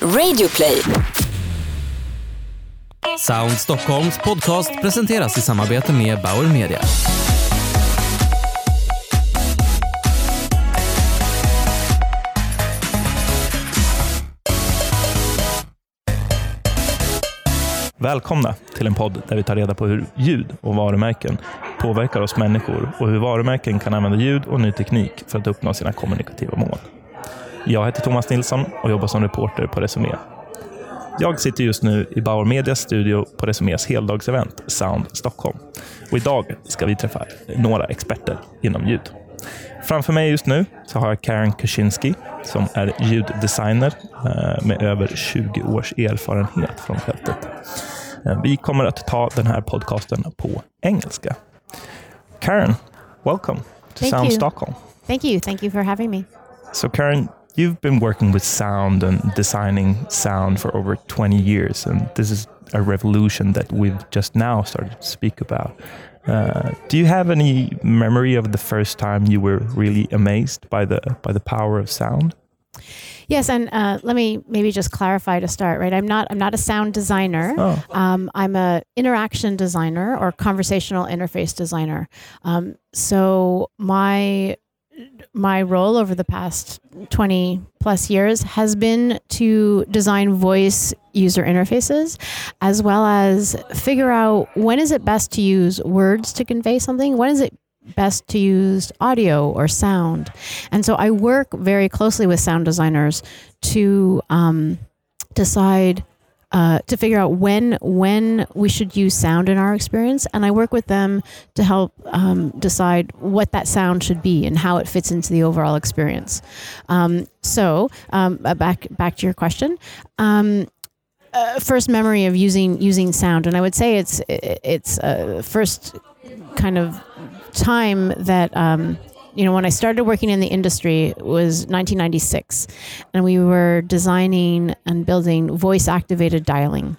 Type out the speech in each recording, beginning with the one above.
Radioplay. Sound Stockholms podcast presenteras i samarbete med Bauer Media. Välkomna till en podd där vi tar reda på hur ljud och varumärken påverkar oss människor och hur varumärken kan använda ljud och ny teknik för att uppnå sina kommunikativa mål. Jag heter Thomas Nilsson och jobbar som reporter på Resumé. Jag sitter just nu i Bauer Medias studio på Resumés heldagsevent Sound Stockholm. Och idag ska vi träffa några experter inom ljud. Framför mig just nu så har jag Karen Kaczynski som är ljuddesigner eh, med över 20 års erfarenhet från fältet. Eh, vi kommer att ta den här podcasten på engelska. Karen, welcome to Thank Sound you. Stockholm. Thank you. Thank you for having me. So, Karen, you've been working with sound and designing sound for over 20 years, and this is a revolution that we've just now started to speak about. Uh, do you have any memory of the first time you were really amazed by the by the power of sound? Yes, and uh, let me maybe just clarify to start. Right, I'm not I'm not a sound designer. Oh, Um, I'm a interaction designer or conversational interface designer. Um, so my my role over the past 20 plus years has been to design voice user interfaces as well as figure out when is it best to use words to convey something when is it best to use audio or sound. And so i work very closely with sound designers to um, decide uh, to figure out when when we should use sound in our experience, and I work with them to help um, decide what that sound should be and how it fits into the overall experience. Um, so um, uh, back back to your question. Um, uh, first memory of using using sound, and I would say it's it's uh, first kind of time that um, you know when I started working in the industry it was 1996, and we were designing and building voice activated dialing.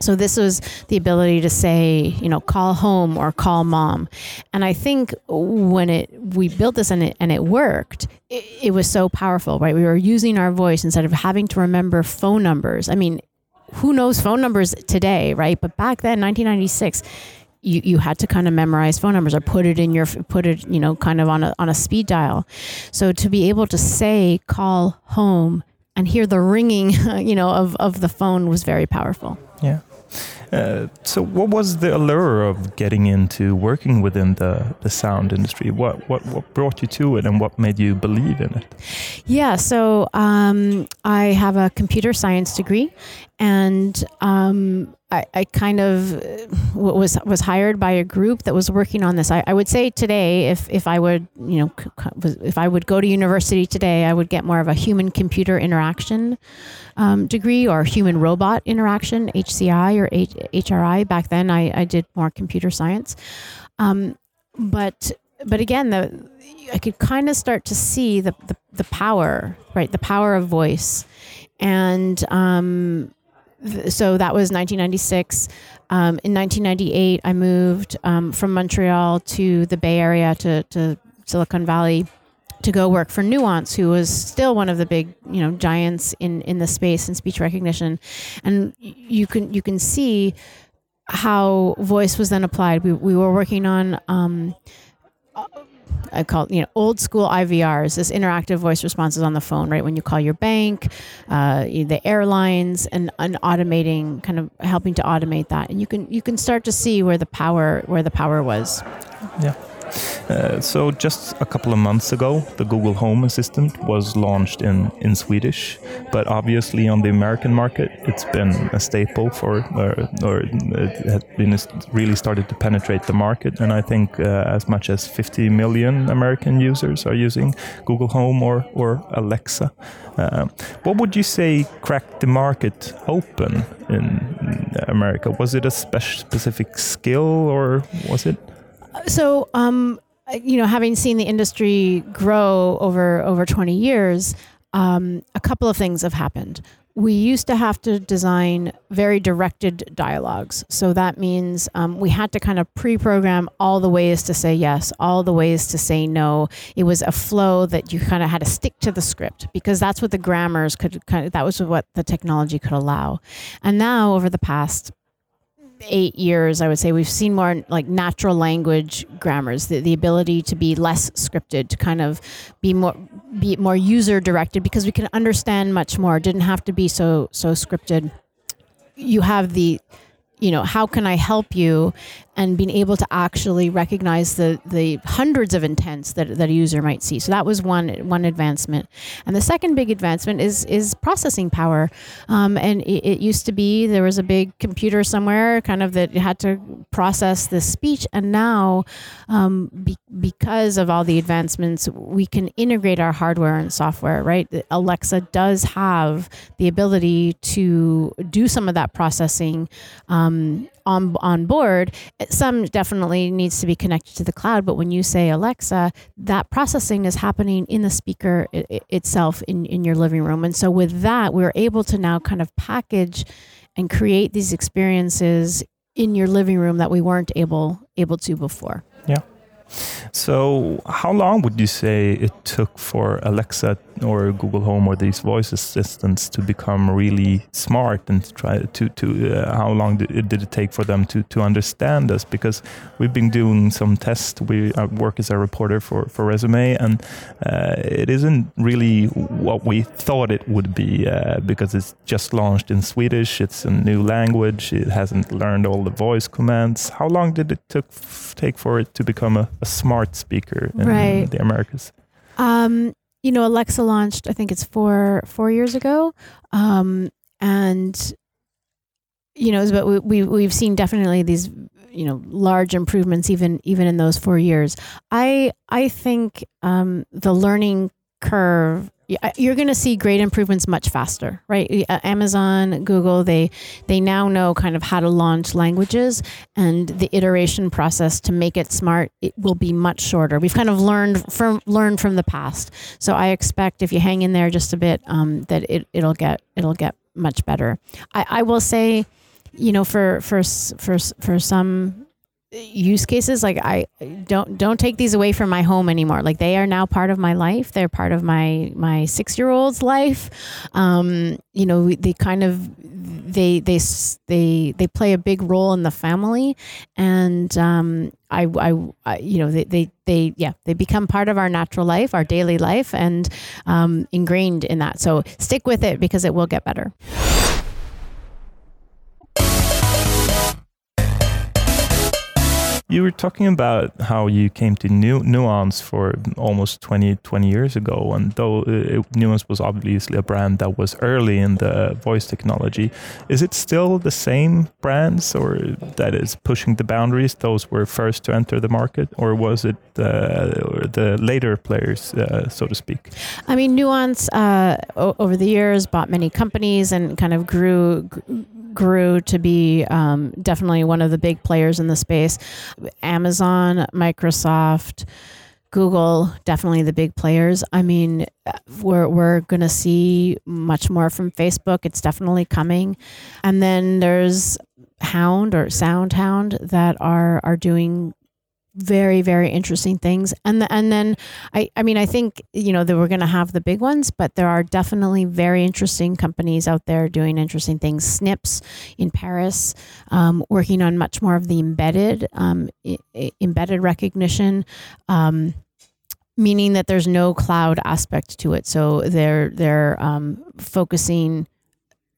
So this was the ability to say, you know, call home or call mom. And I think when it we built this and it and it worked, it, it was so powerful, right? We were using our voice instead of having to remember phone numbers. I mean, who knows phone numbers today, right? But back then, 1996, you, you had to kind of memorize phone numbers or put it in your put it you know kind of on a on a speed dial. So to be able to say call home and hear the ringing, you know, of of the phone was very powerful. yeah. Uh, so, what was the allure of getting into working within the, the sound industry? What, what what brought you to it, and what made you believe in it? Yeah, so um, I have a computer science degree, and um, I, I kind of uh, was was hired by a group that was working on this. I, I would say today, if if I would you know if I would go to university today, I would get more of a human computer interaction um, degree or human robot interaction (HCI) or H- HRI. Back then, I, I did more computer science, um, but but again, the I could kind of start to see the, the the power, right? The power of voice, and um, so that was 1996. Um, in 1998, I moved um, from Montreal to the Bay Area to, to Silicon Valley to go work for Nuance, who was still one of the big, you know, giants in in the space and speech recognition. And you can you can see how voice was then applied. We we were working on. Um, I call you know, old school IVRs, this interactive voice responses on the phone, right? When you call your bank, uh, the airlines, and, and automating, kind of helping to automate that, and you can you can start to see where the power where the power was. Yeah. Uh, so just a couple of months ago, the Google Home Assistant was launched in, in Swedish, but obviously on the American market, it's been a staple for, or, or it had been really started to penetrate the market. And I think uh, as much as 50 million American users are using Google Home or, or Alexa. Uh, what would you say cracked the market open in America? Was it a spec- specific skill or was it? So, um, you know, having seen the industry grow over over 20 years, um, a couple of things have happened. we used to have to design very directed dialogues. So that means um, we had to kind of pre program all the ways to say yes, all the ways to say no. It was a flow that you kind of had to stick to the script because that's what the grammars could kind of, that was what the technology could allow. And now, over the past eight years, I would say we've seen more like natural language grammars, the, the ability to be less scripted, to kind of be more be more user directed because we can understand much more. Didn't have to be so so scripted. You have the you know how can i help you? And being able to actually recognize the the hundreds of intents that, that a user might see. So that was one one advancement. And the second big advancement is is processing power. Um, and it, it, used to be there was a big computer somewhere kind of that had to process the speech. And now um, be, because of all the advancements we can integrate our hardware and software right? Alexa does have the ability to do some of that processing um, Um, on on board. Some definitely needs to be connected to the cloud, but when you say Alexa, that processing is happening in the speaker I- itself in in your living room. And so with that, we're able to now kind of package and create these experiences in your living room that we weren't able able to before. So, how long would you say it took for Alexa or Google Home or these voice assistants to become really smart and try to to uh, how long did it, did it take for them to to understand us? Because we've been doing some tests. We work as a reporter for for Resumé, and uh, it isn't really what we thought it would be uh, because it's just launched in Swedish. It's a new language. It hasn't learned all the voice commands. How long did it took take for it to become a, a smart speaker in Right. the Americas? Um, you know, Alexa launched, I think it's four four years ago, um, and you know, but we, we we've seen definitely these you know large improvements even even in those four years. I I think um, the learning curve. You're going to see great improvements much faster, right? Uh, Amazon, Google, they they now know kind of how to launch languages, and the iteration process to make it smart it will be much shorter. We've kind of learned from learned from the past, so I expect if you hang in there just a bit, um, that it it'll get it'll get much better. I, I will say, you know, for for for for some use cases like i don't don't take these away from my home anymore. Like they are now part of my life. They're part of my my six year old's life. Um you know they kind of they they they they play a big role in the family. And um I, I, I you know they, they they yeah they become part of our natural life our daily life and um ingrained in that. So stick with it because it will get better You were talking about how you came to Nu- Nuance for almost 20, 20 years ago, and though uh, Nuance was obviously a brand that was early in the voice technology, is it still the same brands or that is pushing the boundaries? Those were first to enter the market, or was it uh, the later players, uh, so to speak? I mean, Nuance uh, over the years bought many companies and kind of grew grew to be um, definitely one of the big players in the space. Amazon, Microsoft, Google, definitely the big players. I mean, we're we're gonna see much more from Facebook. It's definitely coming, and then there's Hound or SoundHound that are are doing very very interesting things and the, and then I, I mean, I think you know that we're going to have the big ones, but there are definitely very interesting companies out there doing interesting things. Snips in Paris, um, working on much more of the embedded um, I- I- embedded recognition. Um, meaning that there's no cloud aspect to it so they're they're um, focusing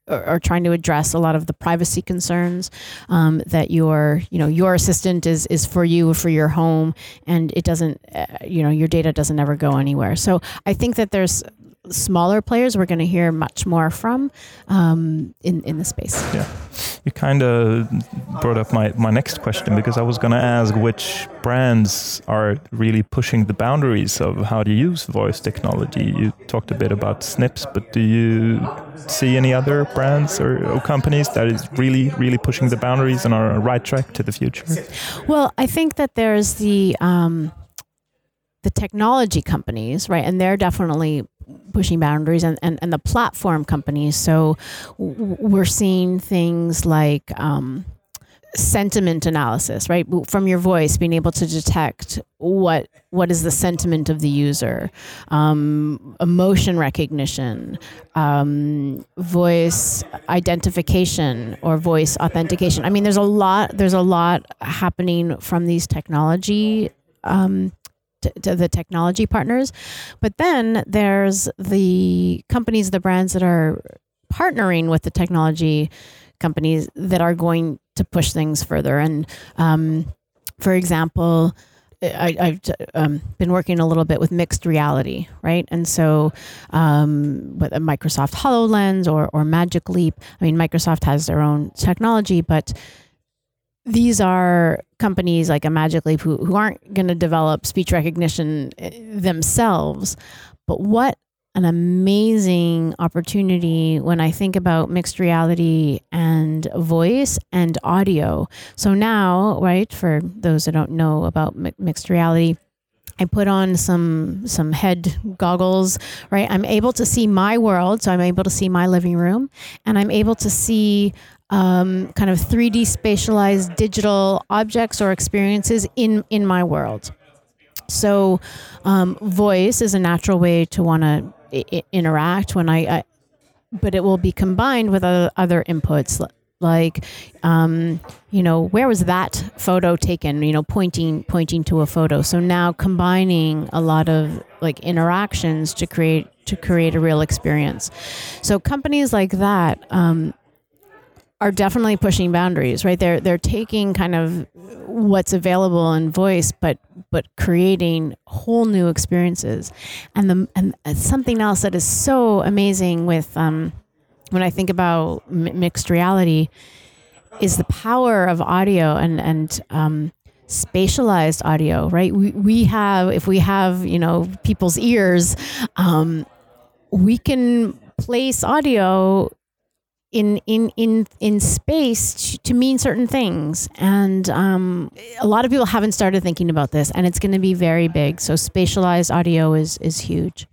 or trying to address a lot of the privacy concerns um, that your you know your assistant is is for you for your home and it doesn't uh, you know your data doesn't ever go anywhere. So i think that there's smaller players we're going to hear much more from um, in in the space Yeah. You kind of brought up my, my next question because I was going to ask which brands are really pushing the boundaries of how to use voice technology. You talked a bit about Snips, but do you see any other brands or, or companies that is really, really pushing the boundaries and are on the right track to the future? Well, I think that there's the um, the technology companies, right, and they're definitely pushing boundaries and, and, and the platform companies. So we're seeing things like um, sentiment analysis, right? From your voice, being able to detect what what is the sentiment of the user, um, emotion recognition, um, voice identification, or voice authentication. I mean, there's a lot. There's a lot happening from these technology. Um, to, the technology partners, but then there's the companies, the brands that are partnering with the technology companies that are going to push things further. And um, for example, I, have um, been working a little bit with mixed reality, right? And so, um, with Microsoft HoloLens or, or Magic Leap, I mean, Microsoft has their own technology, but these are companies like a Magic Leap who, who aren't going to develop speech recognition eh, themselves. But what an amazing opportunity when I think about mixed reality and voice and audio. So now, right, for those that don't know about mi- mixed reality, I put on some some head goggles, right? I'm able to see my world, so I'm able to see my living room, and I'm able to see um, kind of 3D spatialized digital objects or experiences in in my world. So, um, voice is a natural way to want to I- interact when I, I, but it will be combined with other, other inputs like um, you know where was that photo taken you know pointing pointing to a photo so now combining a lot of like interactions to create to create a real experience so companies like that um, are definitely pushing boundaries, right? They're they're taking kind of what's available in voice, but but creating whole new experiences. And the and something else that is so amazing with um, when I think about mixed reality is the power of audio and and um, spatialized audio, right? We we have if we have you know people's ears, um, we can place audio in in in in space to mean certain things. And um, a lot of people haven't started thinking about this and it's going to be very big. So spatialized audio is is huge.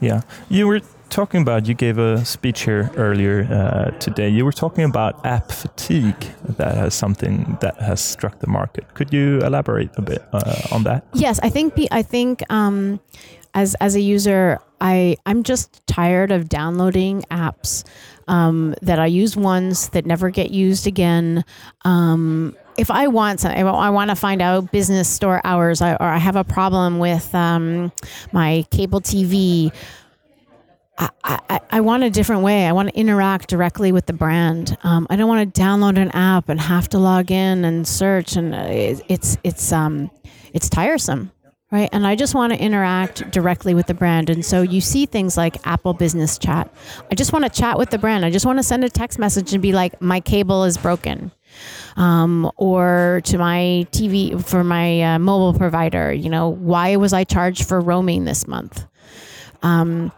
Yeah. You were talking about you gave a speech here earlier uh, today you were talking about app fatigue that has something that has struck the market could you elaborate a bit uh, on that yes i think i think um, as as a user i i'm just tired of downloading apps um, that I use once that never get used again. Um, if I want I want to find out business store hours, or I have a problem with um, my cable TV. I, I, want a different way. I want to interact directly with the brand. Um, I don't want to download an app and have to log in and search, and uh, it's it's um it's tiresome right? And I just want to interact directly with the brand. And so you see things like Apple Business Chat. I just want to chat with the brand. I just want to send a text message and be like, my cable is broken. Um, or to my TV for my uh, mobile provider, you know, why was I charged for roaming this month? Um,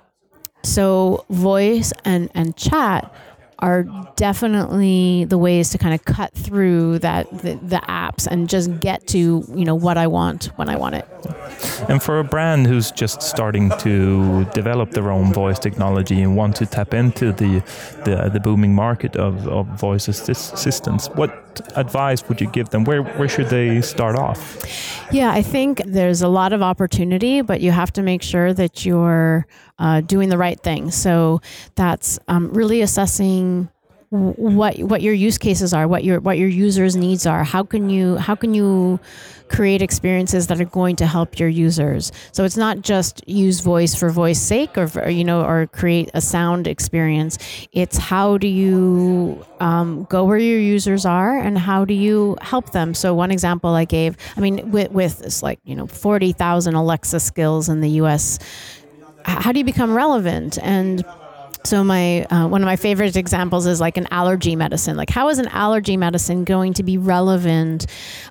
so voice and, and chat are definitely the ways to kind of cut through that the, the, apps and just get to you know what I want when I want it. And for a brand who's just starting to develop their own voice technology and want to tap into the the, the booming market of, of voice assistants, what advice would you give them? Where where should they start off? Yeah, I think there's a lot of opportunity, but you have to make sure that you're uh, doing the right thing. So that's um, really assessing what what your use cases are, what your what your users' needs are. How can you how can you create experiences that are going to help your users? So it's not just use voice for voice sake, or for, you know, or create a sound experience. It's how do you um, go where your users are, and how do you help them? So one example I gave, I mean, with with like you know forty thousand Alexa skills in the U.S how do you become relevant? And so my uh, one of my favorite examples is like an allergy medicine. Like how is an allergy medicine going to be relevant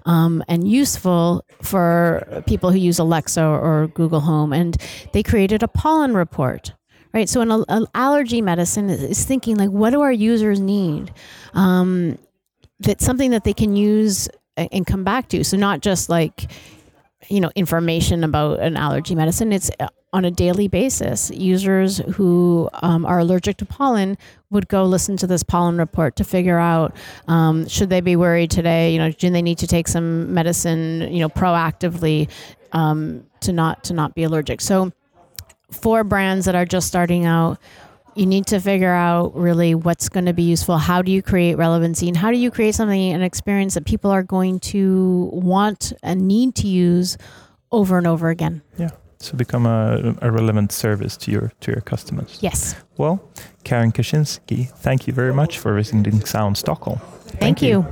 um, and useful for people who use Alexa or Google Home? And they created a pollen report. Right, so an, allergy medicine is thinking like, what do our users need? Um, that's something that they can use and come back to. So not just like, you know, information about an allergy medicine. It's on a daily basis. Users who um, are allergic to pollen would go listen to this pollen report to figure out um, should they be worried today. You know, do they need to take some medicine? You know, proactively um, to not to not be allergic. So, for brands that are just starting out. You need to figure out really what's going to be useful. How do you create relevancy, and how do you create something, an experience that people are going to want and need to use over and over again. Yeah. So become a, a relevant service to your to your customers. Yes. Well, Karen Kaushansky, thank you very much for visiting Sound Stockholm. Thank, you.